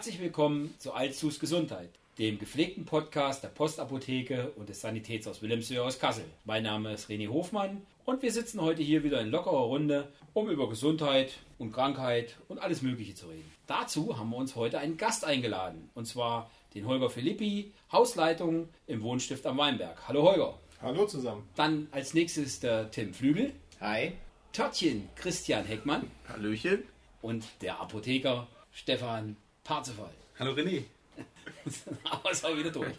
Herzlich willkommen zu Altsus Gesundheit, dem gepflegten Podcast der Postapotheke und des Sanitätshaus Wilhelmshöhe aus Kassel. Mein Name ist René Hofmann und wir sitzen heute hier wieder in lockerer Runde, um über Gesundheit und Krankheit und alles Mögliche zu reden. Dazu haben wir uns heute einen Gast eingeladen, und zwar den Holger Philippi, Hausleitung im Wohnstift am Weinberg. Hallo Holger. Hallo zusammen. Dann als nächstes der Tim Flügel. Hi. Törtchen Christian Heckmann. Hallöchen. Und der Apotheker Stefan Parzefall. Hallo René. Aber ist auch wieder durch.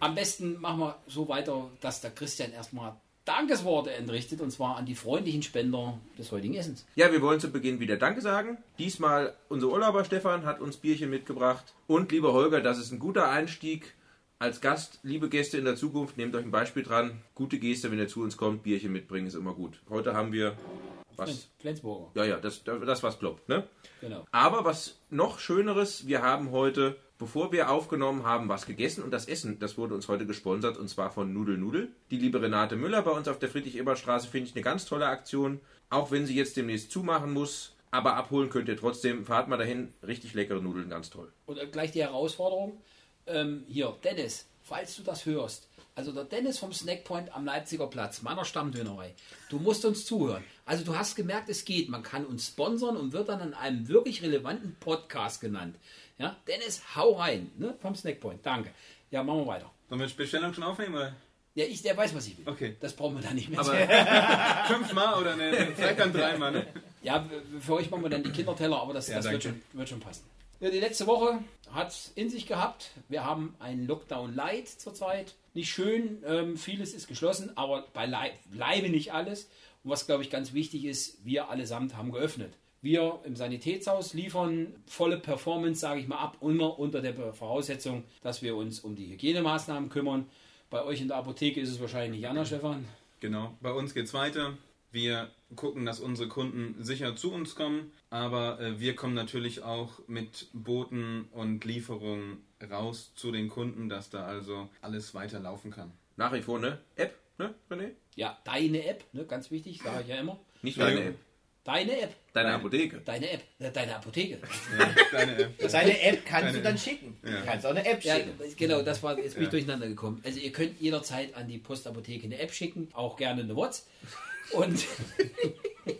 Am besten machen wir so weiter, dass der Christian erstmal Dankesworte entrichtet und zwar an die freundlichen Spender des heutigen Essens. Ja, wir wollen zu Beginn wieder Danke sagen. Diesmal unser Urlauber Stefan hat uns Bierchen mitgebracht. Und lieber Holger, das ist ein guter Einstieg als Gast. Liebe Gäste in der Zukunft, nehmt euch ein Beispiel dran. Gute Geste, wenn ihr zu uns kommt, Bierchen mitbringen ist immer gut. Heute haben wir was? Flensburger. Ja, ja, das, das was kloppt, ne? Genau. Aber was noch Schöneres, wir haben heute, bevor wir aufgenommen haben, was gegessen und das Essen, das wurde uns heute gesponsert und zwar von Nudel Nudel. Die liebe Renate Müller bei uns auf der Friedrich-Ebert-Straße finde ich eine ganz tolle Aktion, auch wenn sie jetzt demnächst zumachen muss. Aber abholen könnt ihr trotzdem. Fahrt mal dahin. Richtig leckere Nudeln, ganz toll. Und gleich die Herausforderung. Ähm, hier, Dennis, falls du das hörst, also der Dennis vom Snackpoint am Leipziger Platz, meiner Stammdönerei. Du musst uns zuhören. Also du hast gemerkt, es geht. Man kann uns sponsern und wird dann in einem wirklich relevanten Podcast genannt. Ja, Dennis, hau rein, ne? Vom Snackpoint. Danke. Ja, machen wir weiter. Sollen wir die Bestellung schon aufnehmen? Oder? Ja, ich, der weiß, was ich will. Okay. Das brauchen wir dann nicht mehr. Aber fünfmal oder ne, vielleicht dann dreimal, ne? Ja, für euch machen wir dann die Kinderteller, aber das, Ja, das wird, schon, wird schon passen. Ja, die letzte Woche hat es in sich gehabt. Wir haben einen Lockdown Light zurzeit. Nicht schön, ähm, vieles ist geschlossen, aber beileibe nicht alles. Und was, glaube ich, ganz wichtig ist, wir allesamt haben geöffnet. Wir im Sanitätshaus liefern volle Performance, sage ich mal, ab, immer unter der Voraussetzung, dass wir uns um die Hygienemaßnahmen kümmern. Bei euch in der Apotheke ist es wahrscheinlich nicht anders, Stefan. Genau. Bei uns geht's weiter. Wir gucken, dass unsere Kunden sicher zu uns kommen, aber äh, wir kommen natürlich auch mit Booten und Lieferungen raus zu den Kunden, dass da also alles weiterlaufen kann. Nach wie vor, ne? App, ne, René? Ja, deine App, ne, ganz wichtig, sage ich ja immer. Nicht Ja, deine ja. App. Deine App. Deine Deine- Apotheke. Deine App, deine Apotheke. Deine App. Seine App kannst Deine du dann App. schicken. Ja. Du kannst auch eine App Ja, schicken. genau, das war jetzt bin ich Ja. durcheinander gekommen. Also ihr könnt jederzeit an die Postapotheke eine App schicken, auch gerne eine WhatsApp. Und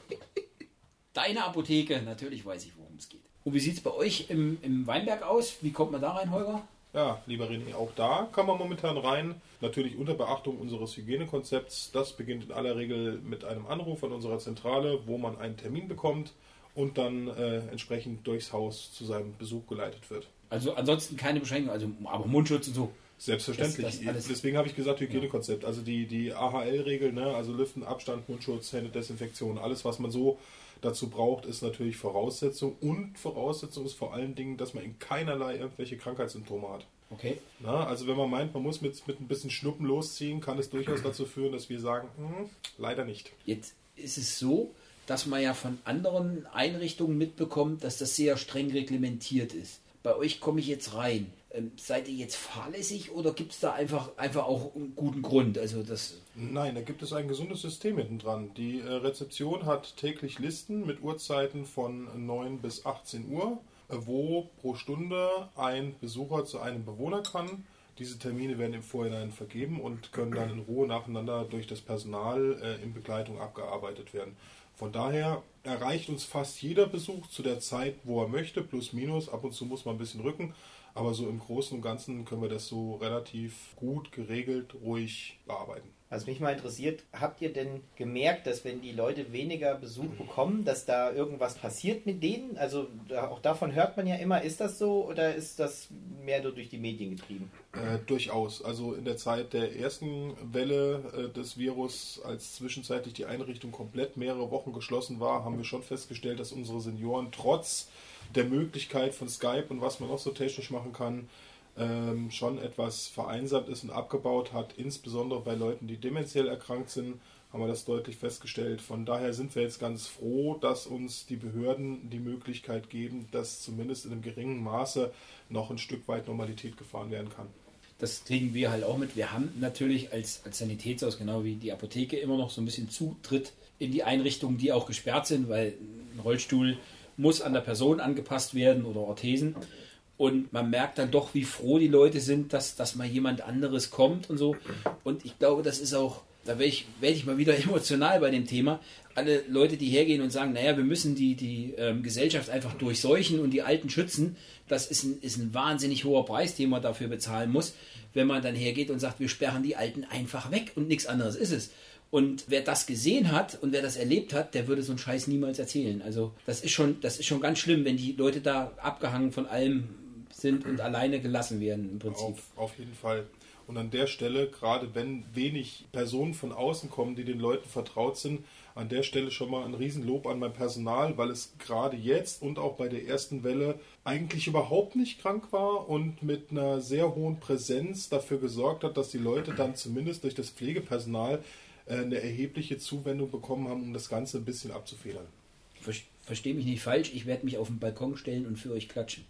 deine Apotheke, natürlich weiß ich, worum es geht. Und wie sieht es bei euch im, im Weinberg aus? Wie kommt man da rein, Holger? Ja, lieber René, auch da kann man momentan rein. Natürlich unter Beachtung unseres Hygienekonzepts. Das beginnt in aller Regel mit einem Anruf an unserer Zentrale, wo man einen Termin bekommt und dann äh, entsprechend durchs Haus zu seinem Besuch geleitet wird. Also ansonsten keine Beschränkung, also aber Mundschutz und so. Selbstverständlich. Das- das Deswegen habe ich gesagt Hygienekonzept. Also die, die AHL-Regeln, ne? also Lüften, Abstand, Mundschutz, Händedesinfektion, alles, was man so dazu braucht, ist natürlich Voraussetzung. Und Voraussetzung ist vor allen Dingen, dass man in keinerlei irgendwelche Krankheitssymptome hat. Okay. Na, also wenn man meint, man muss mit, mit ein bisschen Schnuppen losziehen, kann es durchaus dazu führen, dass wir sagen, hm, leider nicht. Jetzt ist es so, dass man ja von anderen Einrichtungen mitbekommt, dass das sehr streng reglementiert ist. Bei euch komme ich jetzt rein. Ähm, seid ihr jetzt fahrlässig oder gibt es da einfach, einfach auch einen guten Grund? Also das Nein, da gibt es ein gesundes System hinten dran. Die äh, Rezeption hat täglich Listen mit Uhrzeiten von 9 bis 18 Uhr, äh, wo pro Stunde ein Besucher zu einem Bewohner kann. Diese Termine werden im Vorhinein vergeben und können dann in Ruhe nacheinander durch das Personal äh, in Begleitung abgearbeitet werden. Von daher erreicht uns fast jeder Besuch zu der Zeit, wo er möchte, plus minus. Ab und zu muss man ein bisschen rücken, aber so im Großen und Ganzen können wir das so relativ gut geregelt, ruhig bearbeiten. Was mich mal interessiert, habt ihr denn gemerkt, dass wenn die Leute weniger Besuch bekommen, dass da irgendwas passiert mit denen? Also auch davon hört man ja immer, ist das so oder ist das mehr nur durch die Medien getrieben? Äh, durchaus. Also in der Zeit der ersten Welle äh, des Virus, als zwischenzeitlich die Einrichtung komplett mehrere Wochen geschlossen war, haben wir schon festgestellt, dass unsere Senioren trotz der Möglichkeit von Skype und was man noch so technisch machen kann, ähm, schon etwas vereinsamt ist und abgebaut hat. Insbesondere bei Leuten, die dementiell erkrankt sind, haben wir das deutlich festgestellt. Von daher sind wir jetzt ganz froh, dass uns die Behörden die Möglichkeit geben, dass zumindest in einem geringen Maße noch ein Stück weit Normalität gefahren werden kann. das kriegen wir halt auch mit. Wir haben natürlich als, als Sanitätshaus, genau wie die Apotheke, immer noch so ein bisschen Zutritt in die Einrichtungen, die auch gesperrt sind, weil ein Rollstuhl muss an der Person angepasst werden oder Orthesen. Und man merkt dann doch, wie froh die Leute sind, dass, dass mal jemand anderes kommt und so. Und ich glaube, das ist auch, da werde ich, werd ich mal wieder emotional bei dem Thema. Alle Leute, die hergehen und sagen, naja, wir müssen die, die ähm, Gesellschaft einfach durchseuchen und die Alten schützen, das ist ein, ist ein wahnsinnig hoher Preis, den man dafür bezahlen muss, wenn man dann hergeht und sagt, wir sperren die Alten einfach weg und nichts anderes ist es. Und wer das gesehen hat und wer das erlebt hat, der würde so einen Scheiß niemals erzählen. Also das ist schon, das ist schon ganz schlimm, wenn die Leute da abgehangen von allem sind und alleine gelassen werden im Prinzip. Auf, auf jeden Fall. Und an der Stelle, gerade wenn wenig Personen von außen kommen, die den Leuten vertraut sind, an der Stelle schon mal ein Riesenlob an mein Personal, weil es gerade jetzt und auch bei der ersten Welle eigentlich überhaupt nicht krank war und mit einer sehr hohen Präsenz dafür gesorgt hat, dass die Leute dann zumindest durch das Pflegepersonal eine erhebliche Zuwendung bekommen haben, um das Ganze ein bisschen abzufedern. Verstehe mich nicht falsch, ich werde mich auf den Balkon stellen und für euch klatschen.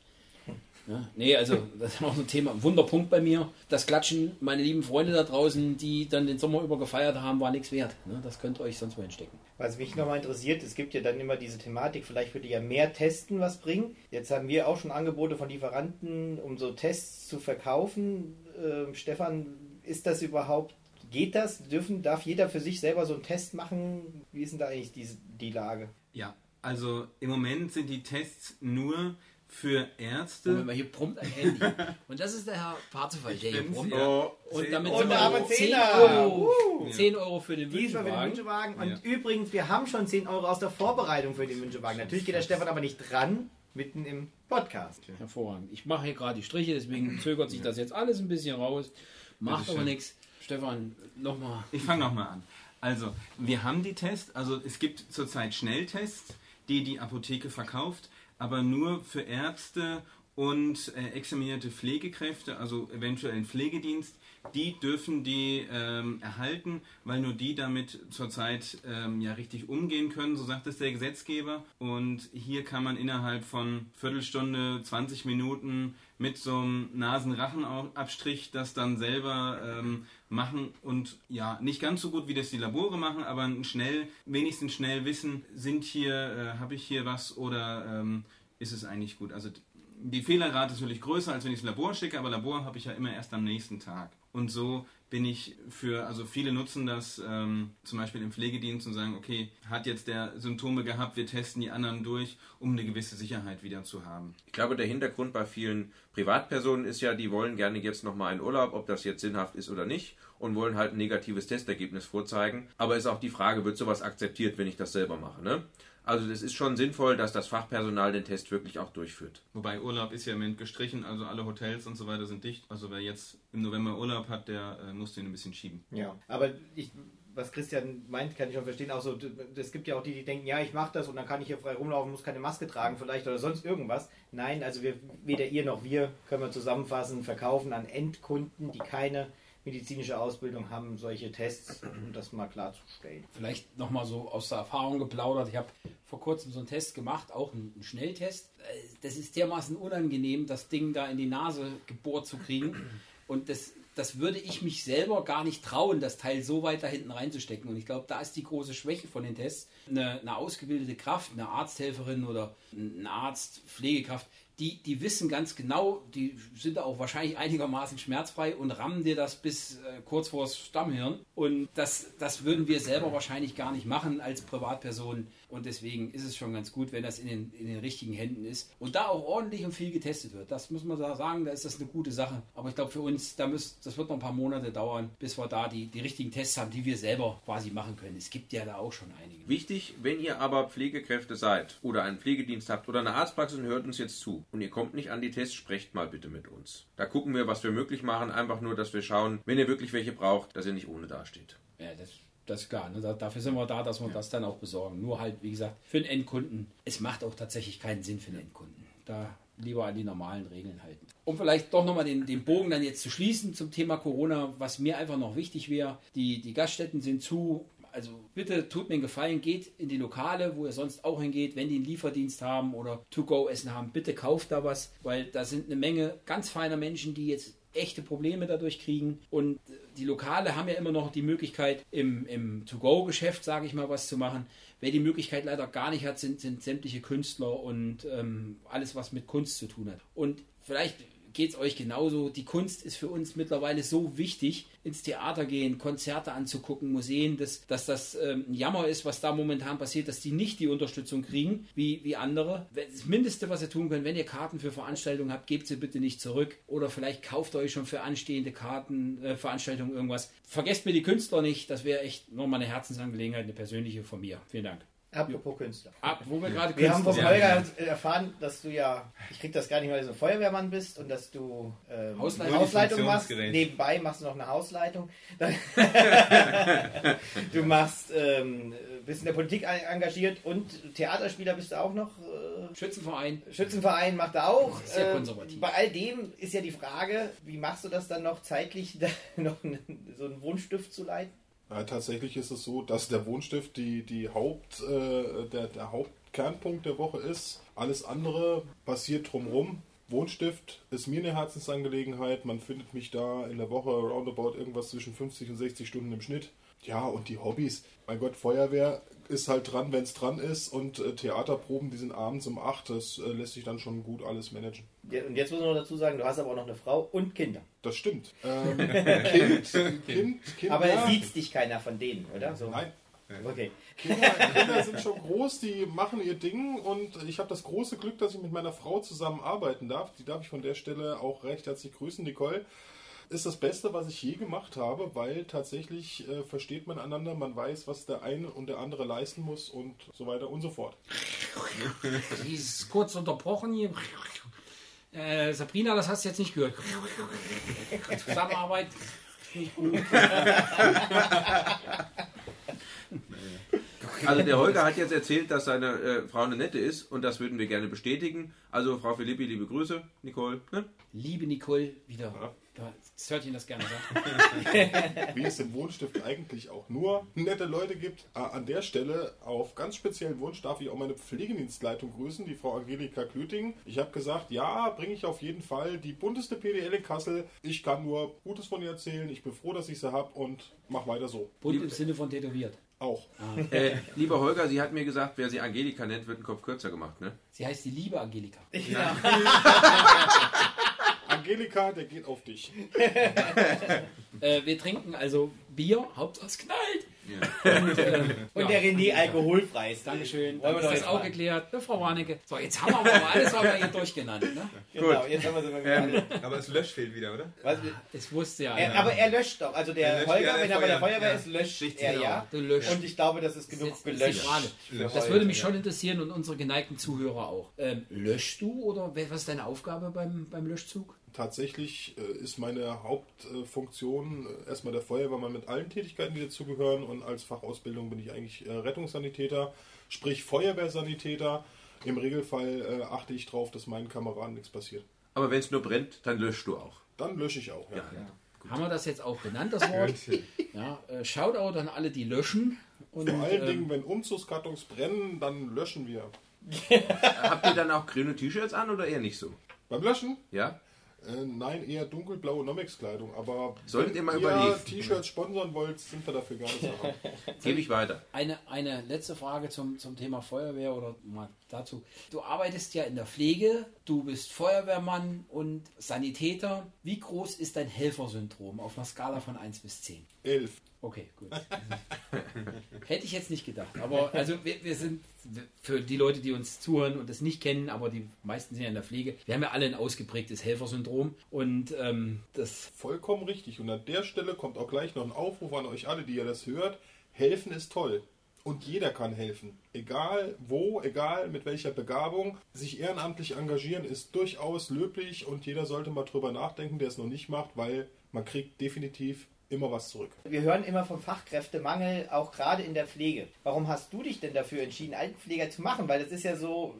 Ja, nee, also das ist auch so ein Thema, ein Wunderpunkt bei mir. Das Klatschen, meine lieben Freunde da draußen, die dann den Sommer über gefeiert haben, war nichts wert. Ne? Das könnt ihr euch sonst wo hinstecken. Was mich nochmal interessiert, es gibt ja dann immer diese Thematik, vielleicht würde ja mehr Testen was bringen. Jetzt haben wir auch schon Angebote von Lieferanten, um so Tests zu verkaufen. Ähm, Stefan, ist das überhaupt Geht das? Dürfen, darf jeder für sich selber so einen Test machen? Wie ist denn da eigentlich die, die Lage? Ja, also im Moment sind die Tests nur für Ärzte. Moment mal, hier brummt ein Handy. Und das ist der Herr Parzefall, der hier brummt. Ja. Und damit Und sind wir wir 10 Zehner. Euro, Uh. 10 Euro für den Diesmal für den Wünschewagen. Wünschewagen. Und Ja. übrigens, wir haben schon 10 Euro aus der Vorbereitung für den Wünschewagen. Natürlich geht der Stefan aber nicht dran, mitten im Podcast. Hervorragend. Ich mache hier gerade die Striche, deswegen zögert sich das jetzt alles ein bisschen raus. Macht aber nichts. Stefan, nochmal. Ich fange nochmal an. Also, wir haben die Tests, also es gibt zurzeit Schnelltests, die die Apotheke verkauft, aber nur für Ärzte und äh, examinierte Pflegekräfte, also eventuell einen Pflegedienst, die dürfen die ähm, erhalten, weil nur die damit zurzeit ähm, ja richtig umgehen können, so sagt es der Gesetzgeber. Und hier kann man innerhalb von Viertelstunde, 20 Minuten mit so einem Nasenrachenabstrich das dann selber ähm, machen und ja, nicht ganz so gut, wie das die Labore machen, aber schnell, wenigstens schnell wissen, sind hier, äh, habe ich hier was oder ähm, ist es eigentlich gut. Also die Fehlerrate ist natürlich größer, als wenn ich das Labor schicke, aber Labor habe ich ja immer erst am nächsten Tag. Und so bin ich für, also viele nutzen das ähm, zum Beispiel im Pflegedienst und sagen, okay, hat jetzt der Symptome gehabt, wir testen die anderen durch, um eine gewisse Sicherheit wieder zu haben. Ich glaube, der Hintergrund bei vielen Privatpersonen ist ja, die wollen gerne jetzt nochmal einen Urlaub, ob das jetzt sinnhaft ist oder nicht, und wollen halt ein negatives Testergebnis vorzeigen. Aber ist auch die Frage, wird sowas akzeptiert, wenn ich das selber mache? Ne? Also es ist schon sinnvoll, dass das Fachpersonal den Test wirklich auch durchführt. Wobei Urlaub ist ja im Moment gestrichen, also alle Hotels und so weiter sind dicht. Also wer jetzt im November Urlaub hat, der äh, muss den ein bisschen schieben. Ja. Aber ich, was Christian meint, kann ich schon verstehen. Auch so, es gibt ja auch die, die denken, ja, ich mache das und dann kann ich hier frei rumlaufen, muss keine Maske tragen vielleicht oder sonst irgendwas. Nein, also wir, weder ihr noch wir können wir zusammenfassen, verkaufen an Endkunden, die keine medizinische Ausbildung haben, solche Tests, um das mal klarzustellen. Vielleicht nochmal so aus der Erfahrung geplaudert. Ich habe vor kurzem so einen Test gemacht, auch einen Schnelltest. Äh, Das ist dermaßen unangenehm, das Ding da in die Nase gebohrt zu kriegen. Und das, das würde ich mich selber gar nicht trauen, das Teil so weit da hinten reinzustecken. Und ich glaube, da ist die große Schwäche von den Tests. Eine, eine ausgebildete Kraft, eine Arzthelferin oder ein Arzt, Pflegekraft, die, die wissen ganz genau, die sind auch wahrscheinlich einigermaßen schmerzfrei und rammen dir das bis äh, kurz vors Stammhirn. Und das, das würden wir selber wahrscheinlich gar nicht machen als Privatperson. Und deswegen ist es schon ganz gut, wenn das in den, in den richtigen Händen ist. Und da auch ordentlich und viel getestet wird. Das muss man da sagen, da ist das eine gute Sache. Aber ich glaube für uns, da müsst, das wird noch ein paar Monate dauern, bis wir da die, die richtigen Tests haben, die wir selber quasi machen können. Es gibt ja da auch schon einige. Wichtig, wenn ihr aber Pflegekräfte seid oder einen Pflegedienst habt oder eine Arztpraxis und hört uns jetzt zu und ihr kommt nicht an die Tests, sprecht mal bitte mit uns. Da gucken wir, was wir möglich machen. Einfach nur, dass wir schauen, wenn ihr wirklich welche braucht, dass ihr nicht ohne dasteht. Ja, das, das ist klar. Ne? Da, dafür sind wir da, dass wir das dann auch besorgen. Nur halt, wie gesagt, für den Endkunden. Es macht auch tatsächlich keinen Sinn für den Endkunden. Da lieber an die normalen Regeln halten. Um vielleicht doch nochmal den, den Bogen dann jetzt zu schließen zum Thema Corona, was mir einfach noch wichtig wäre, die, die Gaststätten sind zu. Also bitte tut mir einen Gefallen, geht in die Lokale, wo ihr sonst auch hingeht, wenn die einen Lieferdienst haben oder To-Go-Essen haben, bitte kauft da was, weil da sind eine Menge ganz feiner Menschen, die jetzt echte Probleme dadurch kriegen. Und die Lokale haben ja immer noch die Möglichkeit, im, im To-Go-Geschäft, sage ich mal, was zu machen. Wer die Möglichkeit leider gar nicht hat, sind, sind sämtliche Künstler und ähm, alles, was mit Kunst zu tun hat. Und vielleicht geht es euch genauso. Die Kunst ist für uns mittlerweile so wichtig, ins Theater gehen, Konzerte anzugucken, Museen, dass, dass das ähm, ein Jammer ist, was da momentan passiert, dass die nicht die Unterstützung kriegen wie, wie andere. Das Mindeste, was ihr tun könnt, wenn ihr Karten für Veranstaltungen habt, gebt sie bitte nicht zurück oder vielleicht kauft euch schon für anstehende Karten, äh, Veranstaltungen irgendwas. Vergesst mir die Künstler nicht, das wäre echt nochmal eine Herzensangelegenheit, eine persönliche von mir. Vielen Dank. Apropos Künstler. Ab, wo wir gerade Wir haben vom Künstler Holger erfahren, dass du ja, ich krieg das gar nicht du ein Feuerwehrmann bist und dass du ähm, Hausleitung. Hausleitung machst. Nebenbei machst du noch eine Hausleitung. Du machst, ähm, bist in der Politik en- engagiert und Theaterspieler bist du auch noch. Äh, Schützenverein. Schützenverein macht er auch. Sehr Äh, konservativ. Bei all dem ist ja die Frage, wie machst du das dann noch zeitlich, da noch einen, so einen Wohnstift zu leiten? Ja, tatsächlich ist es so, dass der Wohnstift die, die Haupt, äh, der, der Hauptkernpunkt der Woche ist. Alles andere passiert drumherum. Wohnstift ist mir eine Herzensangelegenheit. Man findet mich da in der Woche roundabout irgendwas zwischen 50 und 60 Stunden im Schnitt. Ja, und die Hobbys. Mein Gott, Feuerwehr ist halt dran, wenn es dran ist. Und äh, Theaterproben, die sind abends um 8. Das äh, lässt sich dann schon gut alles managen. Ja, Und jetzt muss man noch dazu sagen, du hast aber auch noch eine Frau und Kinder. Das stimmt. Ähm, kind, kind, Kinder. Aber sieht dich keiner von denen, oder? So. Nein, Okay. Kinder, Kinder sind schon groß, die machen ihr Ding und ich habe das große Glück, dass ich mit meiner Frau zusammen arbeiten darf. Die darf ich von der Stelle auch recht herzlich grüßen, Nicole. Ist das Beste, was ich je gemacht habe, weil tatsächlich äh, versteht man einander, man weiß, was der eine und der andere leisten muss und so weiter und so fort. Die ist kurz unterbrochen hier. Äh, Sabrina, das hast du jetzt nicht gehört. Zusammenarbeit. Nicht gut. Also der Holger hat jetzt erzählt, dass seine äh, Frau eine nette ist und das würden wir gerne bestätigen. Also Frau Philippi, liebe Grüße, Nicole. Ne? Liebe Nicole, wieder. Das hört Ihnen das gerne sagen. Wie es im Wohnstift eigentlich auch nur nette Leute gibt. Ah, An der Stelle, auf ganz speziellen Wunsch, darf ich auch meine Pflegedienstleitung grüßen, die Frau Angelika Klüting. Ich habe gesagt, ja, bringe ich auf jeden Fall die bunteste PDL in Kassel. Ich kann nur Gutes von ihr erzählen. Ich bin froh, dass ich sie habe und mach weiter so. Bunt im Sinne von tätowiert. Auch. Äh, lieber Holger, sie hat mir gesagt, wer sie Angelika nennt, wird ein Kopf kürzer gemacht. Ne? Sie heißt die liebe Angelika. Angelika, der geht auf dich. Äh, wir trinken also Bier, Hauptsache es knallt. Ja. Und, äh, Und ja. der René alkoholfrei ist. Dankeschön. Wollen wir ist das jetzt auch mal. geklärt. Ne, Frau Warnecke. So, jetzt haben wir aber alles haben wir hier durchgenannt. Ne? Genau, jetzt haben wir sie mal wieder. Aber es löscht fehlt wieder, oder? Was, Das wusste ja er, aber er löscht doch. Also der Er löscht Holger, ja der wenn er bei der Feuer- Feuerwehr ja. ist, löscht er genau. ja. Und ich glaube, das ist genug Jetzt ist die gelöscht. Für Das würde mich schon interessieren und unsere geneigten Zuhörer auch. Ähm, löschst du oder was ist deine Aufgabe beim, beim Löschzug? Tatsächlich äh, ist meine Hauptfunktion äh, erstmal der Feuerwehrmann mit allen Tätigkeiten, die dazugehören. Und als Fachausbildung bin ich eigentlich äh, Rettungssanitäter, sprich Feuerwehrsanitäter. Im Regelfall äh, achte ich darauf, dass meinen Kameraden nichts passiert. Aber wenn es nur brennt, dann löschst du auch. Dann lösche ich auch. Ja. Haben wir das jetzt auch genannt, das Wort? Ja, äh, Shoutout an alle, die löschen. Und, Vor allen ähm, Dingen, wenn Umzugskartons brennen, dann löschen wir. Habt ihr dann auch grüne T-Shirts an oder eher nicht so? Beim Löschen? Ja? Äh, nein, eher dunkelblaue Nomex-Kleidung. Aber Solltet ihr mal wenn überlegen. T-Shirts sponsern wollt, sind wir dafür gar nicht so. Gebe ich weiter. Eine, eine letzte Frage zum, zum Thema Feuerwehr oder mal dazu. Du arbeitest ja in der Pflege, du bist Feuerwehrmann und Sanitäter. Wie groß ist dein Helfersyndrom auf einer Skala von 1 bis 10? Elf. Okay, gut. Hätte ich jetzt nicht gedacht. Aber also wir, wir sind für die Leute, die uns zuhören und das nicht kennen, aber die meisten sind ja in der Pflege, wir haben ja alle ein ausgeprägtes Helfersyndrom und ähm, das Vollkommen richtig. Und an der Stelle kommt auch gleich noch ein Aufruf an euch alle, die ihr das hört. Helfen ist toll. Und jeder kann helfen. Egal wo, egal mit welcher Begabung. Sich ehrenamtlich engagieren ist durchaus löblich und jeder sollte mal drüber nachdenken, der es noch nicht macht, weil man kriegt definitiv immer was zurück. Wir hören immer vom Fachkräftemangel, auch gerade in der Pflege. Warum hast du dich denn dafür entschieden, Altenpfleger zu machen? Weil das ist ja so,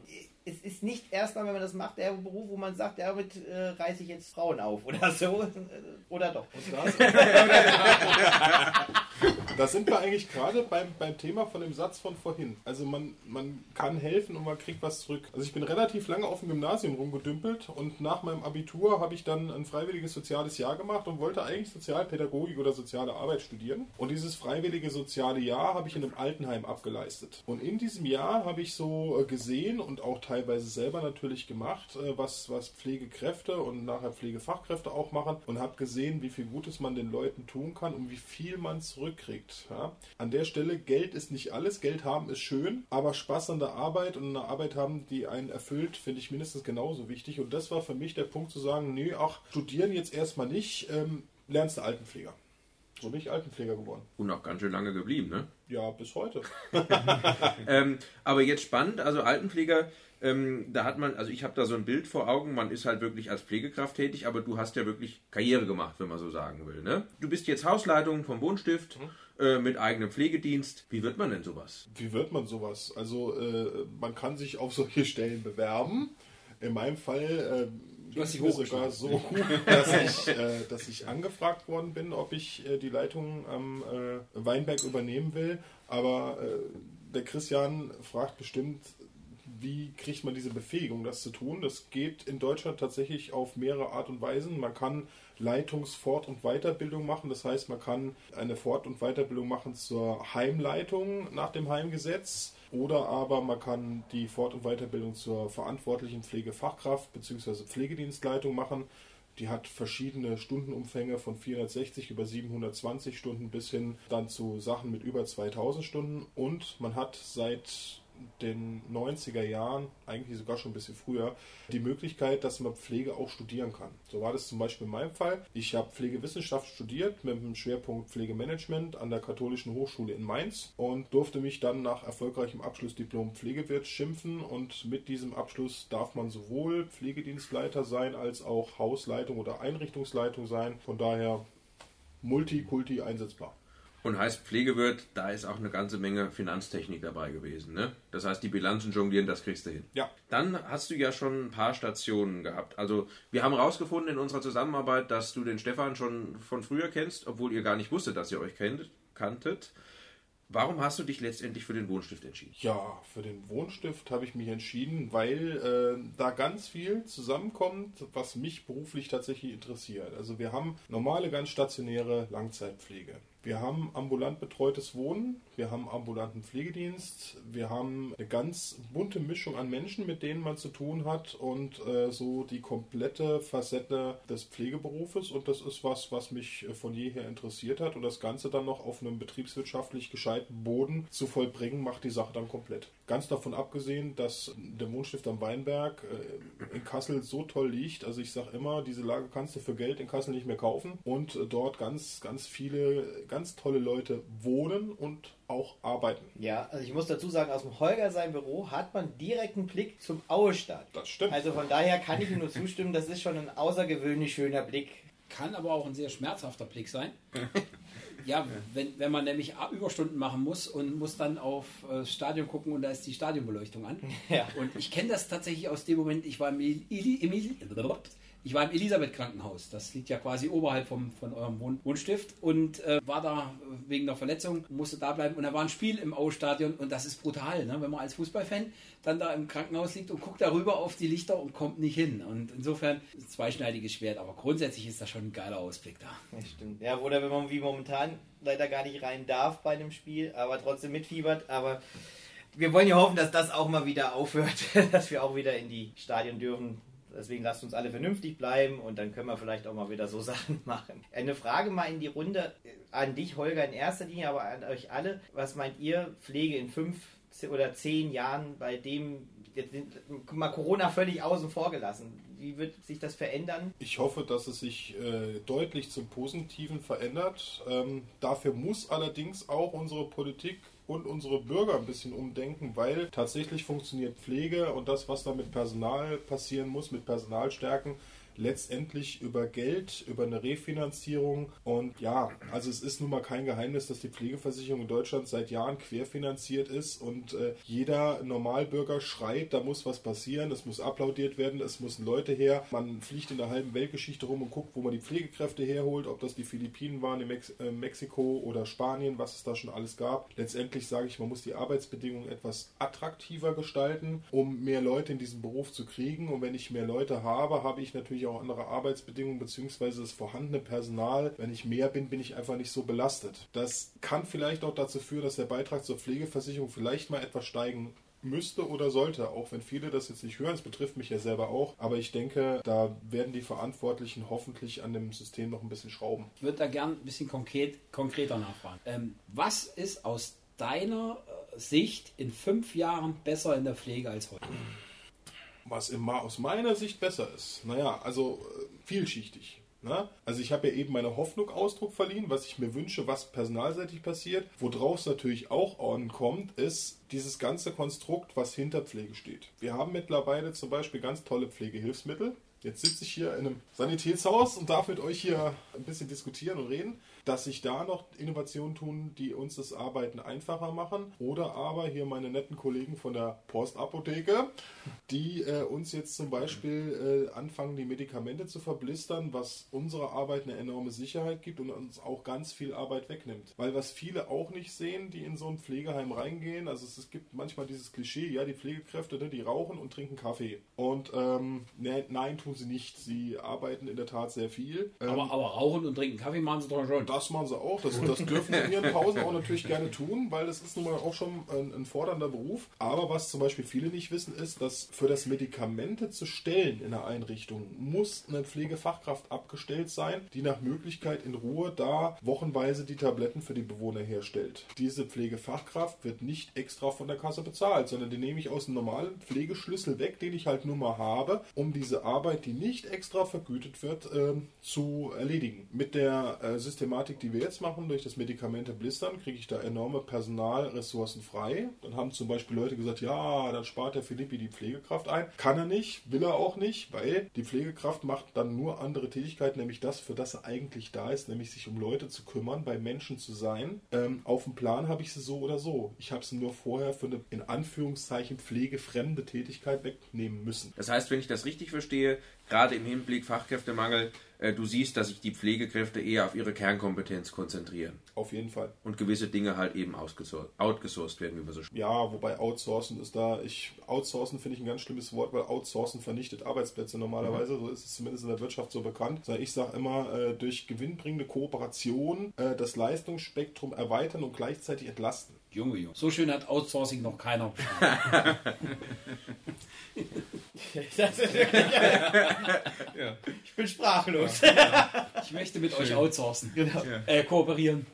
es ist nicht erstmal, wenn man das macht, der Beruf, wo man sagt, damit äh, reiße ich jetzt Frauen auf oder so. Oder doch. Da sind wir eigentlich gerade beim, beim Thema von dem Satz von vorhin. Also man, man kann helfen und man kriegt was zurück. Also ich bin relativ lange auf dem Gymnasium rumgedümpelt und nach meinem Abitur habe ich dann ein freiwilliges soziales Jahr gemacht und wollte eigentlich Sozialpädagogik oder soziale Arbeit studieren. Und dieses freiwillige soziale Jahr habe ich in einem Altenheim abgeleistet. Und in diesem Jahr habe ich so äh, gesehen und auch teilweise selber natürlich gemacht, äh, was, was Pflegekräfte und nachher Pflegefachkräfte auch machen und habe gesehen, wie viel Gutes man den Leuten tun kann und wie viel man zurückkriegt. Ja? An der Stelle, Geld ist nicht alles, Geld haben ist schön, aber Spaß an der Arbeit und eine Arbeit haben, die einen erfüllt, finde ich mindestens genauso wichtig. Und das war für mich der Punkt zu sagen, nee, ach, studieren jetzt erstmal nicht, ähm, lernst du Altenpfleger. So bin ich Altenpfleger geworden. Und auch ganz schön lange geblieben, ne? Ja, bis heute. ähm, aber jetzt spannend, also Altenpfleger, ähm, da hat man, also ich habe da so ein Bild vor Augen, man ist halt wirklich als Pflegekraft tätig, aber du hast ja wirklich Karriere gemacht, wenn man so sagen will. Ne? Du bist jetzt Hausleitung vom Wohnstift Mhm. äh, mit eigenem Pflegedienst. Wie wird man denn sowas? Wie wird man sowas? Also äh, man kann sich auf solche Stellen bewerben. In meinem Fall äh, ging es sogar so gut, dass ich, äh, dass ich angefragt worden bin, ob ich äh, die Leitung am äh, Weinberg übernehmen will. Aber äh, der Christian fragt bestimmt, wie kriegt man diese Befähigung, das zu tun? Das geht in Deutschland tatsächlich auf mehrere Art und Weisen. Man kann Leitungsfort- und Weiterbildung machen. Das heißt, man kann eine Fort- und Weiterbildung machen zur Heimleitung nach dem Heimgesetz. Oder aber man kann die Fort- und Weiterbildung zur verantwortlichen Pflegefachkraft bzw. Pflegedienstleitung machen. Die hat verschiedene Stundenumfänge von 460 über 720 Stunden bis hin dann zu Sachen mit über 2000 Stunden. Und man hat seit den 90er Jahren, eigentlich sogar schon ein bisschen früher, die Möglichkeit, dass man Pflege auch studieren kann. So war das zum Beispiel in meinem Fall. Ich habe Pflegewissenschaft studiert mit dem Schwerpunkt Pflegemanagement an der Katholischen Hochschule in Mainz und durfte mich dann nach erfolgreichem Abschlussdiplom Pflegewirt schimpfen und mit diesem Abschluss darf man sowohl Pflegedienstleiter sein als auch Hausleitung oder Einrichtungsleitung sein. Von daher multikulti einsetzbar. Und heißt Pflegewirt, da ist auch eine ganze Menge Finanztechnik dabei gewesen. Ne? Das heißt, die Bilanzen jonglieren, das kriegst du hin. Ja, Dann hast du ja schon ein paar Stationen gehabt. Also wir haben herausgefunden in unserer Zusammenarbeit, dass du den Stefan schon von früher kennst, obwohl ihr gar nicht wusstet, dass ihr euch kennt, kanntet. Warum hast du dich letztendlich für den Wohnstift entschieden? Ja, für den Wohnstift habe ich mich entschieden, weil äh, da ganz viel zusammenkommt, was mich beruflich tatsächlich interessiert. Also wir haben normale, ganz stationäre Langzeitpflege. Wir haben ambulant betreutes Wohnen, wir haben ambulanten Pflegedienst, wir haben eine ganz bunte Mischung an Menschen, mit denen man zu tun hat und äh, so die komplette Facette des Pflegeberufes. Und das ist was, was mich äh, von jeher interessiert hat. Und das Ganze dann noch auf einem betriebswirtschaftlich gescheiten Boden zu vollbringen, macht die Sache dann komplett. Ganz davon abgesehen, dass der Wohnstift am Weinberg äh, in Kassel so toll liegt, also ich sage immer, diese Lage kannst du für Geld in Kassel nicht mehr kaufen. Und äh, dort ganz, ganz viele, ganz tolle Leute wohnen und auch arbeiten. Ja, also ich muss dazu sagen, aus dem Holger sein Büro hat man direkten Blick zum Auestadt. Das stimmt. Also von daher kann ich ihm nur zustimmen, das ist schon ein außergewöhnlich schöner Blick. Kann aber auch ein sehr schmerzhafter Blick sein. Ja, wenn, wenn man nämlich Überstunden machen muss und muss dann auf äh, Stadion gucken und da ist die Stadionbeleuchtung an. Ja. Und ich kenne das tatsächlich aus dem Moment, ich war im, Eli, im, Eli, ich war im Elisabeth-Krankenhaus. Das liegt ja quasi oberhalb vom, von eurem Wohn Wohnstift und äh, war da wegen der Verletzung, musste da bleiben. Und da war ein Spiel im Aue-Stadion und das ist brutal, ne? wenn man als Fußballfan dann da im Krankenhaus liegt und guckt darüber auf die Lichter und kommt nicht hin. Und insofern ist ein zweischneidiges Schwert, aber grundsätzlich ist das schon ein geiler Ausblick da. Ja, stimmt. Ja, oder wenn man wie momentan leider gar nicht rein darf bei einem Spiel, aber trotzdem mitfiebert. Aber wir wollen ja hoffen, dass das auch mal wieder aufhört, dass wir auch wieder in die Stadien dürfen. Deswegen lasst uns alle vernünftig bleiben und dann können wir vielleicht auch mal wieder so Sachen machen. Eine Frage mal in die Runde an dich, Holger, in erster Linie, aber an euch alle. Was meint ihr, Pflege in fünf oder zehn Jahren, bei dem jetzt mal Corona völlig außen vor gelassen? Wie wird sich das verändern? Ich hoffe, dass es sich äh, deutlich zum Positiven verändert. Ähm, dafür muss allerdings auch unsere Politik und unsere Bürger ein bisschen umdenken, weil tatsächlich funktioniert Pflege und das, was da mit Personal passieren muss, mit Personalstärken, letztendlich über Geld, über eine Refinanzierung. Und ja, also es ist nun mal kein Geheimnis, dass die Pflegeversicherung in Deutschland seit Jahren querfinanziert ist und äh, jeder Normalbürger schreit, da muss was passieren, es muss applaudiert werden, es müssen Leute her. Man fliegt in der halben Weltgeschichte rum und guckt, wo man die Pflegekräfte herholt, ob das die Philippinen waren, in Mex äh, Mexiko oder Spanien, was es da schon alles gab. Letztendlich sage ich, man muss die Arbeitsbedingungen etwas attraktiver gestalten, um mehr Leute in diesen Beruf zu kriegen. Und wenn ich mehr Leute habe, habe ich natürlich auch andere Arbeitsbedingungen beziehungsweise das vorhandene Personal. Wenn ich mehr bin, bin ich einfach nicht so belastet. Das kann vielleicht auch dazu führen, dass der Beitrag zur Pflegeversicherung vielleicht mal etwas steigen müsste oder sollte, auch wenn viele das jetzt nicht hören, es betrifft mich ja selber auch, aber ich denke, da werden die Verantwortlichen hoffentlich an dem System noch ein bisschen schrauben. Ich würde da gern ein bisschen konkret, konkreter nachfragen. Ähm, was ist aus deiner äh, Sicht in fünf Jahren besser in der Pflege als heute? Was im, aus meiner Sicht besser ist, naja, also äh, vielschichtig. Ne? Also ich habe ja eben meine Hoffnung Ausdruck verliehen, was ich mir wünsche, was personalseitig passiert. Worauf es natürlich auch ankommt, ist dieses ganze Konstrukt, was hinter Pflege steht. Wir haben mittlerweile zum Beispiel ganz tolle Pflegehilfsmittel. Jetzt sitze ich hier in einem Sanitätshaus und darf mit euch hier ein bisschen diskutieren und reden dass sich da noch Innovationen tun, die uns das Arbeiten einfacher machen. Oder aber hier meine netten Kollegen von der Postapotheke, die äh, uns jetzt zum Beispiel äh, anfangen, die Medikamente zu verblistern, was unserer Arbeit eine enorme Sicherheit gibt und uns auch ganz viel Arbeit wegnimmt. Weil was viele auch nicht sehen, die in so ein Pflegeheim reingehen, also es, es gibt manchmal dieses Klischee, ja, die Pflegekräfte, ne, die rauchen und trinken Kaffee. Und ähm, ne, nein, tun sie nicht. Sie arbeiten in der Tat sehr viel. Ähm, aber, aber rauchen und trinken Kaffee machen sie doch schon das machen sie auch. Das, das dürfen sie in ihren Pausen auch natürlich gerne tun, weil das ist nun mal auch schon ein, ein, fordernder Beruf. Aber was zum Beispiel viele nicht wissen, ist, dass für das Medikamente zu stellen in der Einrichtung muss eine Pflegefachkraft abgestellt sein, die nach Möglichkeit in Ruhe da wochenweise die Tabletten für die Bewohner herstellt. Diese Pflegefachkraft wird nicht extra von der Kasse bezahlt, sondern die nehme ich aus dem normalen Pflegeschlüssel weg, den ich halt nur mal habe, um diese Arbeit, die nicht extra vergütet wird, äh, zu erledigen. Mit der äh, Systematik Thematik, die wir jetzt machen, durch das Medikamente blistern, kriege ich da enorme Personalressourcen frei. Dann haben zum Beispiel Leute gesagt, ja, dann spart der Philippi die Pflegekraft ein. Kann er nicht, will er auch nicht, weil die Pflegekraft macht dann nur andere Tätigkeiten, nämlich das, für das er eigentlich da ist, nämlich sich um Leute zu kümmern, bei Menschen zu sein. Ähm, auf dem Plan habe ich sie so oder so. Ich habe sie nur vorher für eine, in Anführungszeichen, pflegefremde Tätigkeit wegnehmen müssen. Das heißt, wenn ich das richtig verstehe, gerade im Hinblick Fachkräftemangel, äh, du siehst, dass sich die Pflegekräfte eher auf ihre Kernkompetenz konzentrieren. Auf jeden Fall. Und gewisse Dinge halt eben outgesourced werden, wie man so spricht. Ja, wobei outsourcen ist da, ich, outsourcen finde ich ein ganz schlimmes Wort, weil outsourcen vernichtet Arbeitsplätze normalerweise, mhm. so ist es zumindest in der Wirtschaft so bekannt. Ich sage immer, äh, durch gewinnbringende Kooperation äh, das Leistungsspektrum erweitern und gleichzeitig entlasten. Junge, Junge. So schön hat Outsourcing noch keiner Ich bin sprachlos. Ich möchte mit Schön. euch outsourcen. Genau. Äh, kooperieren.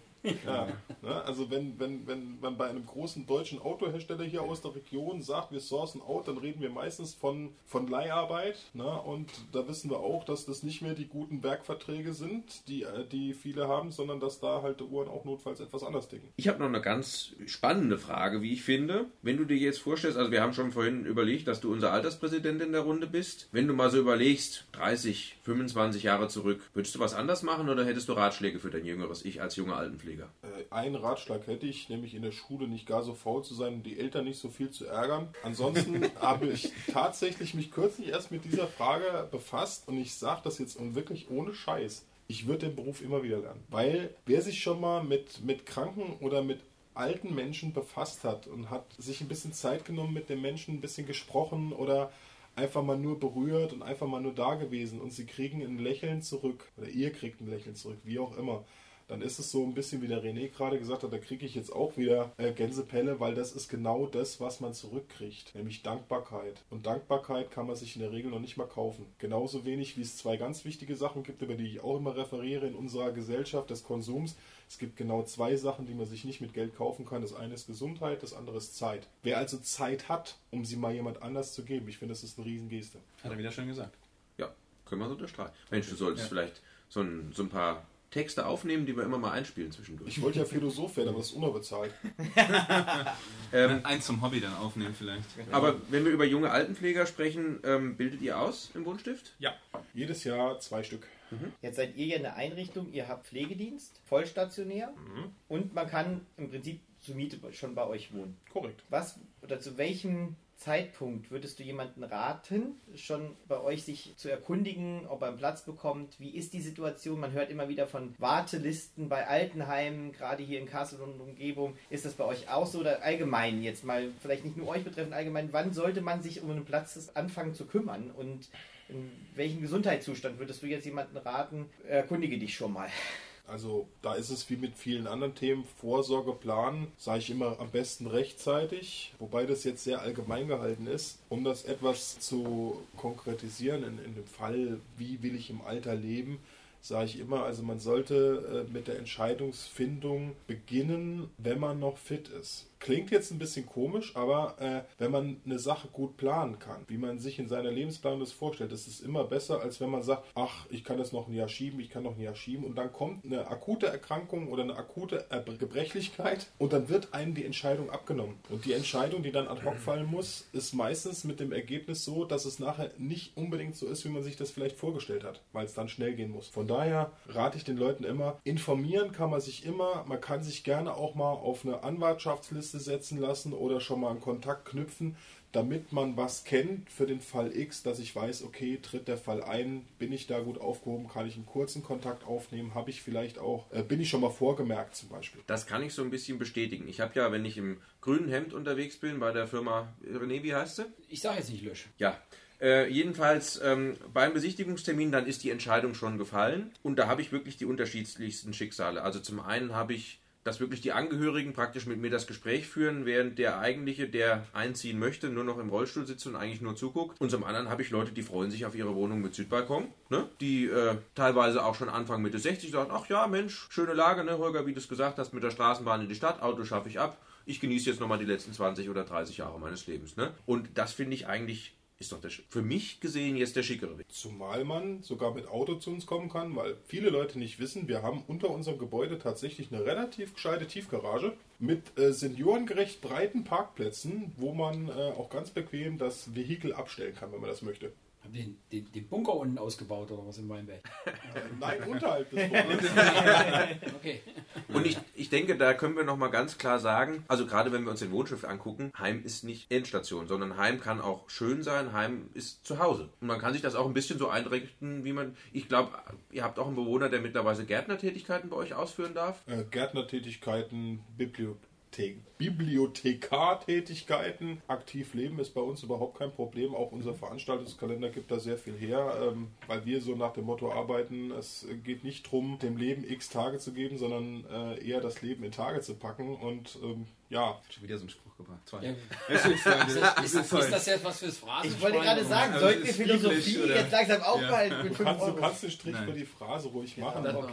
Ja, ne? Also wenn, wenn, wenn man bei einem großen deutschen Autohersteller hier aus der Region sagt, wir sourcen out, dann reden wir meistens von, von Leiharbeit. Ne? Und da wissen wir auch, dass das nicht mehr die guten Werkverträge sind, die, äh, die viele haben, sondern dass da halt die Uhren auch notfalls etwas anders ticken. Ich habe noch eine ganz spannende Frage, wie ich finde. Wenn du dir jetzt vorstellst, also wir haben schon vorhin überlegt, dass du unser Alterspräsident in der Runde bist. Wenn du mal so überlegst, 30, 25 Jahre zurück, würdest du was anders machen oder hättest du Ratschläge für dein jüngeres Ich als junger Altenpfleger? Pfleger? Äh, einen Ratschlag hätte ich, nämlich in der Schule nicht gar so faul zu sein und die Eltern nicht so viel zu ärgern. Ansonsten habe ich tatsächlich mich kürzlich erst mit dieser Frage befasst und ich sage das jetzt wirklich ohne Scheiß. Ich würde den Beruf immer wieder lernen. Weil wer sich schon mal mit, mit Kranken oder mit alten Menschen befasst hat und hat sich ein bisschen Zeit genommen, mit den Menschen ein bisschen gesprochen oder einfach mal nur berührt und einfach mal nur da gewesen und sie kriegen ein Lächeln zurück oder ihr kriegt ein Lächeln zurück, wie auch immer dann ist es so ein bisschen wie der René gerade gesagt hat, da kriege ich jetzt auch wieder äh, Gänsepelle, weil das ist genau das, was man zurückkriegt, nämlich Dankbarkeit. Und Dankbarkeit kann man sich in der Regel noch nicht mal kaufen. Genauso wenig wie es zwei ganz wichtige Sachen gibt, über die ich auch immer referiere in unserer Gesellschaft des Konsums. Es gibt genau zwei Sachen, die man sich nicht mit Geld kaufen kann. Das eine ist Gesundheit, das andere ist Zeit. Wer also Zeit hat, um sie mal jemand anders zu geben, ich finde, das ist eine Riesengeste. Hat er wieder schön gesagt. Ja, können wir so unterstreichen. Mensch, du solltest ja. vielleicht so ein, so ein paar Texte aufnehmen, die wir immer mal einspielen zwischendurch. Ich wollte ja Philosoph werden, aber das ist unterbezahlt. Ähm, Eins zum Hobby dann aufnehmen vielleicht. aber wenn wir über junge Altenpfleger sprechen, ähm, bildet ihr aus im Wohnstift? Ja. Jedes Jahr zwei Stück. Jetzt seid ihr ja eine Einrichtung, ihr habt Pflegedienst, vollstationär und man kann im Prinzip zur Miete schon bei euch wohnen. Korrekt. Was oder zu welchem Zeitpunkt würdest du jemanden raten, schon bei euch sich zu erkundigen, ob er einen Platz bekommt? Wie ist die Situation? Man hört immer wieder von Wartelisten bei Altenheimen, gerade hier in Kassel und Umgebung. Ist das bei euch auch so oder allgemein jetzt mal, vielleicht nicht nur euch betreffend, allgemein, wann sollte man sich um einen Platz anfangen zu kümmern und in welchem Gesundheitszustand würdest du jetzt jemanden raten? Erkundige dich schon mal. Also da ist es wie mit vielen anderen Themen, Vorsorge planen, sage ich immer am besten rechtzeitig, wobei das jetzt sehr allgemein gehalten ist. Um das etwas zu konkretisieren, in, in dem Fall, wie will ich im Alter leben, sage ich immer, also man sollte äh, mit der Entscheidungsfindung beginnen, wenn man noch fit ist. Klingt jetzt ein bisschen komisch, aber äh, wenn man eine Sache gut planen kann, wie man sich in seiner Lebensplanung das vorstellt, ist immer besser, als wenn man sagt, ach, ich kann das noch ein Jahr schieben, ich kann noch ein Jahr schieben und dann kommt eine akute Erkrankung oder eine akute Gebrechlichkeit und dann wird einem die Entscheidung abgenommen. Und die Entscheidung, die dann ad hoc fallen muss, ist meistens mit dem Ergebnis so, dass es nachher nicht unbedingt so ist, wie man sich das vielleicht vorgestellt hat, weil es dann schnell gehen muss. Von daher rate ich den Leuten immer, informieren kann man sich immer, man kann sich gerne auch mal auf eine Anwartschaftsliste setzen lassen oder schon mal einen Kontakt knüpfen, damit man was kennt für den Fall X, dass ich weiß, okay, tritt der Fall ein, bin ich da gut aufgehoben, kann ich einen kurzen Kontakt aufnehmen, habe ich vielleicht auch, äh, bin ich schon mal vorgemerkt zum Beispiel. Das kann ich so ein bisschen bestätigen. Ich habe ja, wenn ich im grünen Hemd unterwegs bin, bei der Firma René, wie heißt sie? Ich sage jetzt nicht Lösch. Ja. Äh, jedenfalls ähm, beim Besichtigungstermin, dann ist die Entscheidung schon gefallen und da habe ich wirklich die unterschiedlichsten Schicksale. Also zum einen habe ich, dass wirklich die Angehörigen praktisch mit mir das Gespräch führen, während der eigentliche, der einziehen möchte, nur noch im Rollstuhl sitzt und eigentlich nur zuguckt. Und zum anderen habe ich Leute, die freuen sich auf ihre Wohnung mit Südbalkon, ne? die äh, teilweise auch schon Anfang Mitte 60 sagen, ach ja, Mensch, schöne Lage, ne, Holger, wie du es gesagt hast, mit der Straßenbahn in die Stadt, Auto schaffe ich ab. Ich genieße jetzt nochmal die letzten 20 oder 30 Jahre meines Lebens. Ne? Und das finde ich eigentlich, ist doch der, für mich gesehen jetzt der schickere Weg. Zumal man sogar mit Auto zu uns kommen kann, weil viele Leute nicht wissen, wir haben unter unserem Gebäude tatsächlich eine relativ gescheite Tiefgarage mit äh, seniorengerecht breiten Parkplätzen, wo man äh, auch ganz bequem das Vehikel abstellen kann, wenn man das möchte. Haben den, den, den Bunker unten ausgebaut oder was in Weinberg? Nein, unterhalb des Gebäudes. Okay. Und ich, ich denke, da können wir nochmal ganz klar sagen, also gerade wenn wir uns den Wohnschiff angucken, Heim ist nicht Endstation, sondern Heim kann auch schön sein, Heim ist zu Hause. Und man kann sich das auch ein bisschen so einrichten, wie man, ich glaube, ihr habt auch einen Bewohner, der mittlerweile Gärtnertätigkeiten bei euch ausführen darf. äh, Gärtnertätigkeiten, Bibliothek, Bibliothekartätigkeiten, aktiv leben ist bei uns überhaupt kein Problem. Auch unser Veranstaltungskalender gibt da sehr viel her, ähm, weil wir so nach dem Motto arbeiten, es geht nicht darum, dem Leben x Tage zu geben, sondern äh, eher das Leben in Tage zu packen. Und ähm, ja, Schon wieder so einen Spruch gebracht. Zwei. Ja. Es ist, äh, Ist, das ist, ist, das jetzt was fürs Phrasen? Ich wollte gerade sagen, Also sollten wir Philosophie jetzt langsam aufhalten mit du 5 kannst, du kannst den Strich Nein. für die Phrase ruhig machen. dann- aber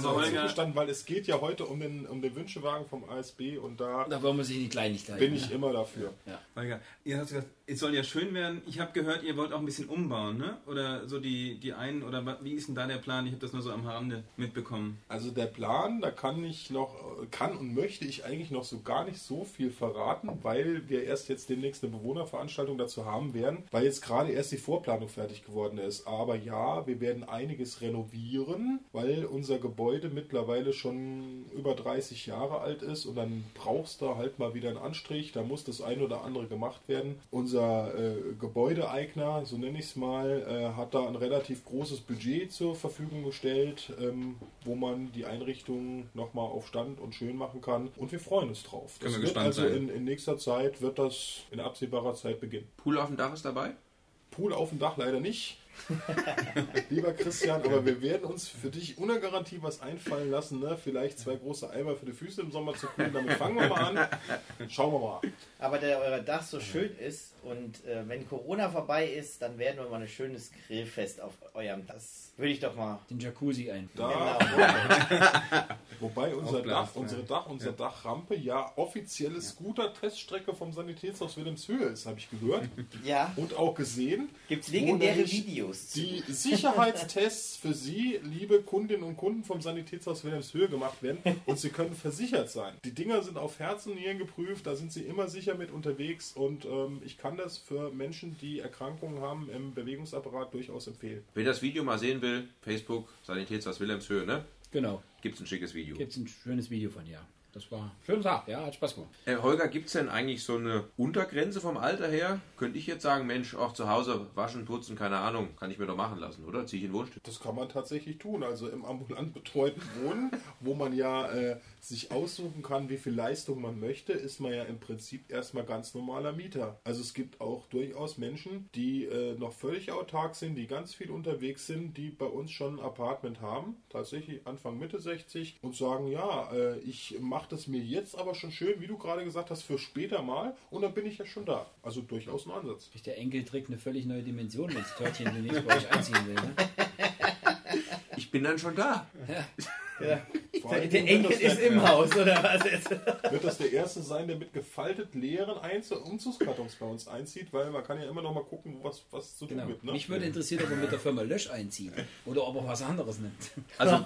sei Holger- zugestanden, weil es geht ja heute um den, um den Wünschewagen vom ASB und da Da wollen wir sich nicht Kleinigkeiten. bin ich immer dafür. Holger, ihr habt gesagt, es soll ja schön werden. Ich habe gehört, ihr wollt auch ein bisschen umbauen, ne? Oder so die, die einen, oder wie ist denn da der Plan? Ich habe das nur so am Rande mitbekommen. Also der Plan, da kann ich noch, kann und möchte ich eigentlich noch so gar nicht so viel verraten, weil wir erst jetzt demnächst eine Bewohnerveranstaltung dazu haben werden, weil jetzt gerade erst die Vorplanung fertig geworden ist. Aber ja, wir werden einiges renovieren, weil unser Gebäude mittlerweile schon über 30 Jahre alt ist und dann brauchst du halt mal wieder einen Anstrich, da muss das ein oder andere gemacht werden. Unser äh, Gebäudeeigner, so nenne ich es mal, äh, hat da ein relativ großes Budget zur Verfügung gestellt, ähm, wo man die Einrichtung nochmal auf Stand und schön machen kann. Und wir freuen uns drauf. Können wir wird gespannt also sein. in, in nächster Zeit wird das in absehbarer Zeit beginnen. Pool auf dem Dach ist dabei. Pool auf dem Dach leider nicht. Lieber Christian, aber wir werden uns für dich ohne Garantie was einfallen lassen. Ne? Vielleicht zwei große Eimer für die Füße im Sommer zu kühlen. Damit fangen wir mal an. Schauen wir mal. Aber da euer Dach so schön ist und äh, wenn Corona vorbei ist, dann werden wir mal ein schönes Grillfest auf eurem Dach. Das würde ich doch mal. Den Jacuzzi ein. Da, Genau. wobei unser Dach, unsere ja. Dach, unsere Dachrampe ja offizielle Scooter-Teststrecke vom Sanitätshaus Wilhelmshöhe ist, habe ich gehört Ja, und auch gesehen. gibt es legendäre. Videos zu. die Sicherheitstests für Sie, liebe Kundinnen und Kunden vom Sanitätshaus Wilhelmshöhe gemacht werden und Sie können versichert sein. Die Dinger sind auf Herz und Nieren geprüft, da sind Sie immer sicher mit unterwegs und ähm, ich kann das für Menschen, die Erkrankungen haben im Bewegungsapparat durchaus empfehlen. Wer das Video mal sehen will, Facebook, Sanitätshaus Wilhelmshöhe, ne? Genau. Gibt's ein schickes Video. Gibt es ein schönes Video von, ja. Das war ein schöner Tag, ja, hat Spaß gemacht. Äh, Holger, gibt es denn eigentlich so eine Untergrenze vom Alter her? Könnte ich jetzt sagen, Mensch, auch zu Hause waschen, putzen, keine Ahnung, kann ich mir doch machen lassen, oder? Ziehe ich in den Wohnstück. Das kann man tatsächlich tun. Also im ambulant betreuten Wohnen, wo man ja äh, sich aussuchen kann, wie viel Leistung man möchte, ist man ja im Prinzip erstmal ganz normaler Mieter. Also es gibt auch durchaus Menschen, die äh, noch völlig autark sind, die ganz viel unterwegs sind, die bei uns schon ein Apartment haben, tatsächlich Anfang Mitte 60 und sagen, ja, äh, ich mache das mir jetzt aber schon schön, wie du gerade gesagt hast, für später mal und dann bin ich ja schon da. Also durchaus ein Ansatz. Der Enkeltrick eine völlig neue Dimension, wenn das Törtchen demnächst bei euch einziehen will. Ne? Ich bin dann schon da. Ja. Allen Der Enkel ist der- im Haus, oder was jetzt? wird das der erste sein, der mit gefaltet leeren Einzel- und Umzugskartons bei uns einzieht, weil man kann ja immer noch mal gucken, was, was zu tun Genau. gibt. Ne? Mich würde interessieren, ob er mit der Firma Lösch einzieht. Oder ob er was anderes nimmt. Also,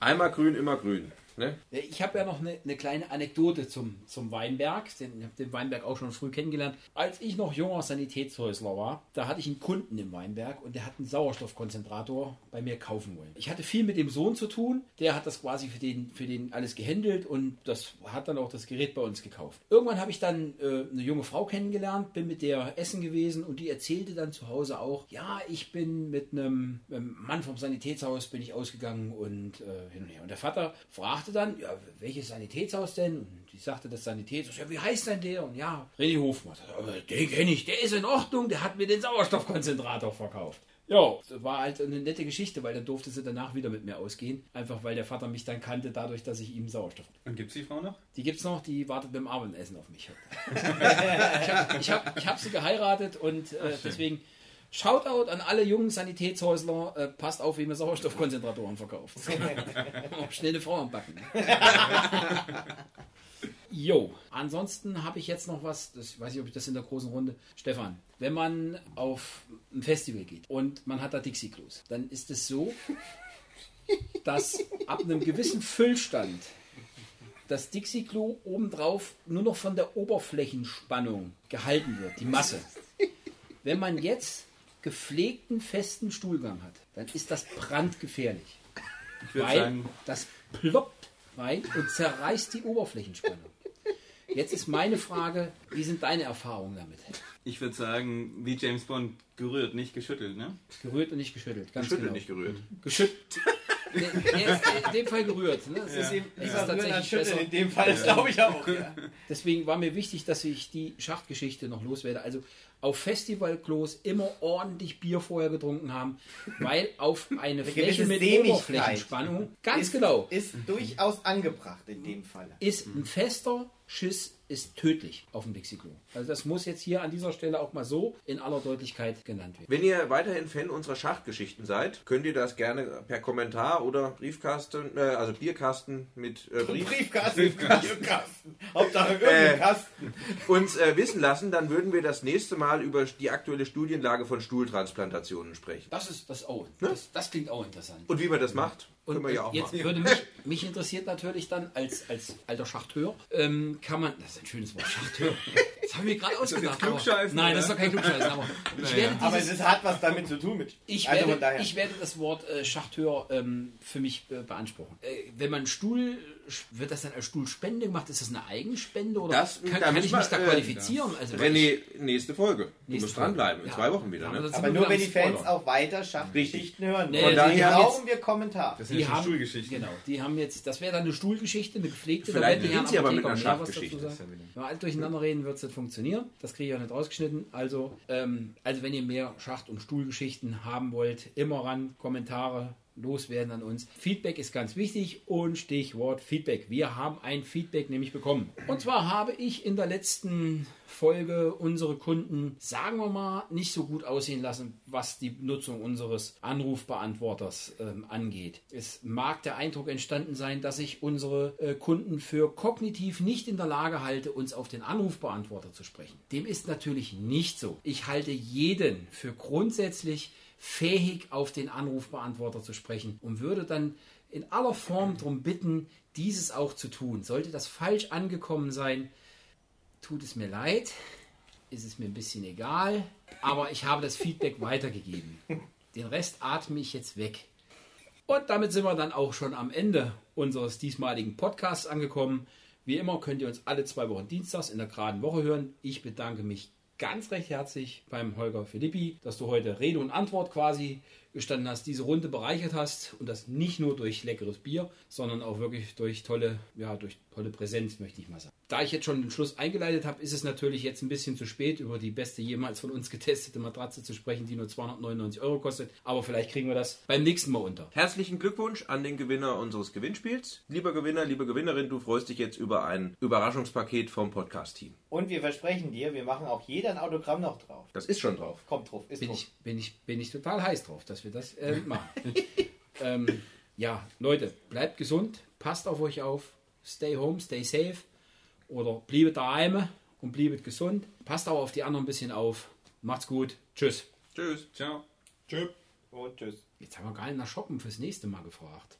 einmal grün, immer grün. Ne? Ich habe ja noch eine, eine kleine Anekdote zum, zum Weinberg. Den, ich habe den Weinberg auch schon früh kennengelernt. Als ich noch junger Sanitätshäusler war, da hatte ich einen Kunden im Weinberg und der hat einen Sauerstoffkonzentrator bei mir kaufen wollen. Ich hatte viel mit dem Sohn zu tun. Der hat das quasi für den, für den alles gehandelt und das hat dann auch das Gerät bei uns gekauft. Irgendwann habe ich dann äh, eine junge Frau kennengelernt, bin mit der essen gewesen und die erzählte dann zu Hause auch, ja, ich bin mit einem, einem Mann vom Sanitätshaus bin ich ausgegangen und äh, hin und her. Und der Vater fragte dann, ja, welches Sanitätshaus denn? Und die sagte das Sanitätshaus, ja, wie heißt denn der? Und ja, René Hofmann. "Aber Den kenne ich, der ist in Ordnung, der hat mir den Sauerstoffkonzentrator verkauft. Ja, das war halt eine nette Geschichte, weil dann durfte sie danach wieder mit mir ausgehen. Einfach weil der Vater mich dann kannte, dadurch, dass ich ihm Sauerstoff. Und gibt es die Frau noch? Die gibt's noch, die wartet beim Abendessen auf mich. ich habe ich hab, ich hab sie geheiratet und äh, deswegen Shoutout an alle jungen Sanitätshäusler. Äh, passt auf, wie man Sauerstoffkonzentratoren verkauft. Schnell eine Frau am Backen. Jo, ansonsten habe ich jetzt noch was, das ich weiß nicht, ob ich das in der großen Runde. Stefan, wenn man auf ein Festival geht und man hat da Dixie-Klos, dann ist es so, dass ab einem gewissen Füllstand das Dixie-Klo obendrauf nur noch von der Oberflächenspannung gehalten wird, die Masse. Wenn man jetzt gepflegten festen Stuhlgang hat, dann ist das brandgefährlich. Weil sagen, das ploppt rein und zerreißt die Oberflächenspannung. Jetzt ist meine Frage, wie sind deine Erfahrungen damit? ich würde sagen, wie James Bond gerührt, nicht geschüttelt, ne? Gerührt und nicht geschüttelt, ganz Geschüttelt, genau. nicht gerührt. Geschüttelt. Ist in dem Fall gerührt. Ne? Ist, Ihm es ist rühren als tatsächlich besser. in dem Fall, das glaube ich auch. Ja. Deswegen war mir wichtig, dass ich die Schachtgeschichte noch loswerde. Also auf Festivalklos immer ordentlich Bier vorher getrunken haben, weil auf eine Fläche mit Oberflächenspannung, ganz ist, genau, Ist durchaus angebracht in dem Fall. ist ein fester Schiss ist tödlich auf dem Dixie-Klo. Also das muss jetzt hier an dieser Stelle auch mal so in aller Deutlichkeit genannt werden. Wenn ihr weiterhin Fan unserer Schachtgeschichten seid, könnt ihr das gerne per Kommentar oder Briefkasten, äh, also Bierkasten mit äh, Brief Briefkasten, Briefkasten. Hauptsache Äh. irgendein Kasten. uns äh, wissen lassen, dann würden wir das nächste Mal über die aktuelle Studienlage von Stuhltransplantationen sprechen. Das ist das auch. Das, das klingt auch interessant. Und wie man das macht, Und können wir ja auch jetzt machen. würde mich, mich interessiert natürlich dann als, als alter Schachteur, ähm, kann man, das ist ein schönes Wort, Schachteur. Das habe ich mir gerade ausgedacht. aber- Klugscheißen, Nein, das ist doch kein Klugscheißen, aber ich werde Aber dieses, es hat was damit zu tun mit. Ich also werde, ich werde das Wort äh, Schachteur ähm, für mich äh, beanspruchen. Äh, wenn man Stuhl, wird das dann als Stuhlspende gemacht? Ist das eine Eigenspende oder Das- kann, da kann ich mich wir, da äh, qualifizieren? Also, weil ich- René, nächste Folge. Du Nächste musst dranbleiben, in Folge. zwei Ja. Wochen wieder. Ja, Ne? aber nur wenn die Fans Spoiler. auch weiter Schachtgeschichten hören Nee, Dann haben brauchen jetzt- wir Kommentar. Das sind Die ja schon haben, Stuhlgeschichten. genau, die haben jetzt, das wäre dann eine Stuhlgeschichte, eine gepflegte. da Vielleicht werden die beginnt Herren sie aber mit einer mehr was dazu Schachgeschichte. sagen. Wenn wir alle durcheinander reden, wird es nicht funktionieren. Das kriege ich auch nicht rausgeschnitten. Also, ähm, also wenn ihr mehr Schacht- und Stuhlgeschichten haben wollt, immer ran, Kommentare loswerden an uns. Feedback ist ganz wichtig und Stichwort Feedback. Wir haben ein Feedback nämlich bekommen. Und zwar habe ich in der letzten Folge unsere Kunden, sagen wir mal, nicht so gut aussehen lassen, was die Nutzung unseres Anrufbeantworters ähm, angeht. Es mag der Eindruck entstanden sein, dass ich unsere äh, Kunden für kognitiv nicht in der Lage halte, uns auf den Anrufbeantworter zu sprechen. Dem ist natürlich nicht so. Ich halte jeden für grundsätzlich fähig, auf den Anrufbeantworter zu sprechen und würde dann in aller Form darum bitten, dieses auch zu tun. Sollte das falsch angekommen sein, tut es mir leid, ist es mir ein bisschen egal, aber ich habe das Feedback weitergegeben. Den Rest atme ich jetzt weg. Und damit sind wir dann auch schon am Ende unseres diesmaligen Podcasts angekommen. Wie immer könnt ihr uns alle zwei Wochen dienstags in der geraden Woche hören. Ich bedanke mich ganz recht herzlich beim Holger Philippi, dass du heute Rede und Antwort quasi gestanden hast, diese Runde bereichert hast und das nicht nur durch leckeres Bier, sondern auch wirklich durch tolle, ja, durch tolle Präsenz, möchte ich mal sagen. Da ich jetzt schon den Schluss eingeleitet habe, ist es natürlich jetzt ein bisschen zu spät, über die beste jemals von uns getestete Matratze zu sprechen, die nur 299 Euro kostet. Aber vielleicht kriegen wir das beim nächsten Mal unter. Herzlichen Glückwunsch an den Gewinner unseres Gewinnspiels. Lieber Gewinner, liebe Gewinnerin, du freust dich jetzt über ein Überraschungspaket vom Podcast-Team. Und wir versprechen dir, wir machen auch jeder ein Autogramm noch drauf. Das ist schon drauf. Kommt drauf, ist Bin drauf. ich, bin, ich, bin ich total heiß drauf, dass wir das äh, machen. ähm, ja, Leute, bleibt gesund, passt auf euch auf, stay home, stay safe oder bliebet daheim und bliebet gesund. Passt auch auf die anderen ein bisschen auf. Macht's gut. Tschüss. Tschüss. Ciao. Tschüss. Und tschüss. Jetzt haben wir gar nicht nach Shoppen fürs nächste Mal gefragt.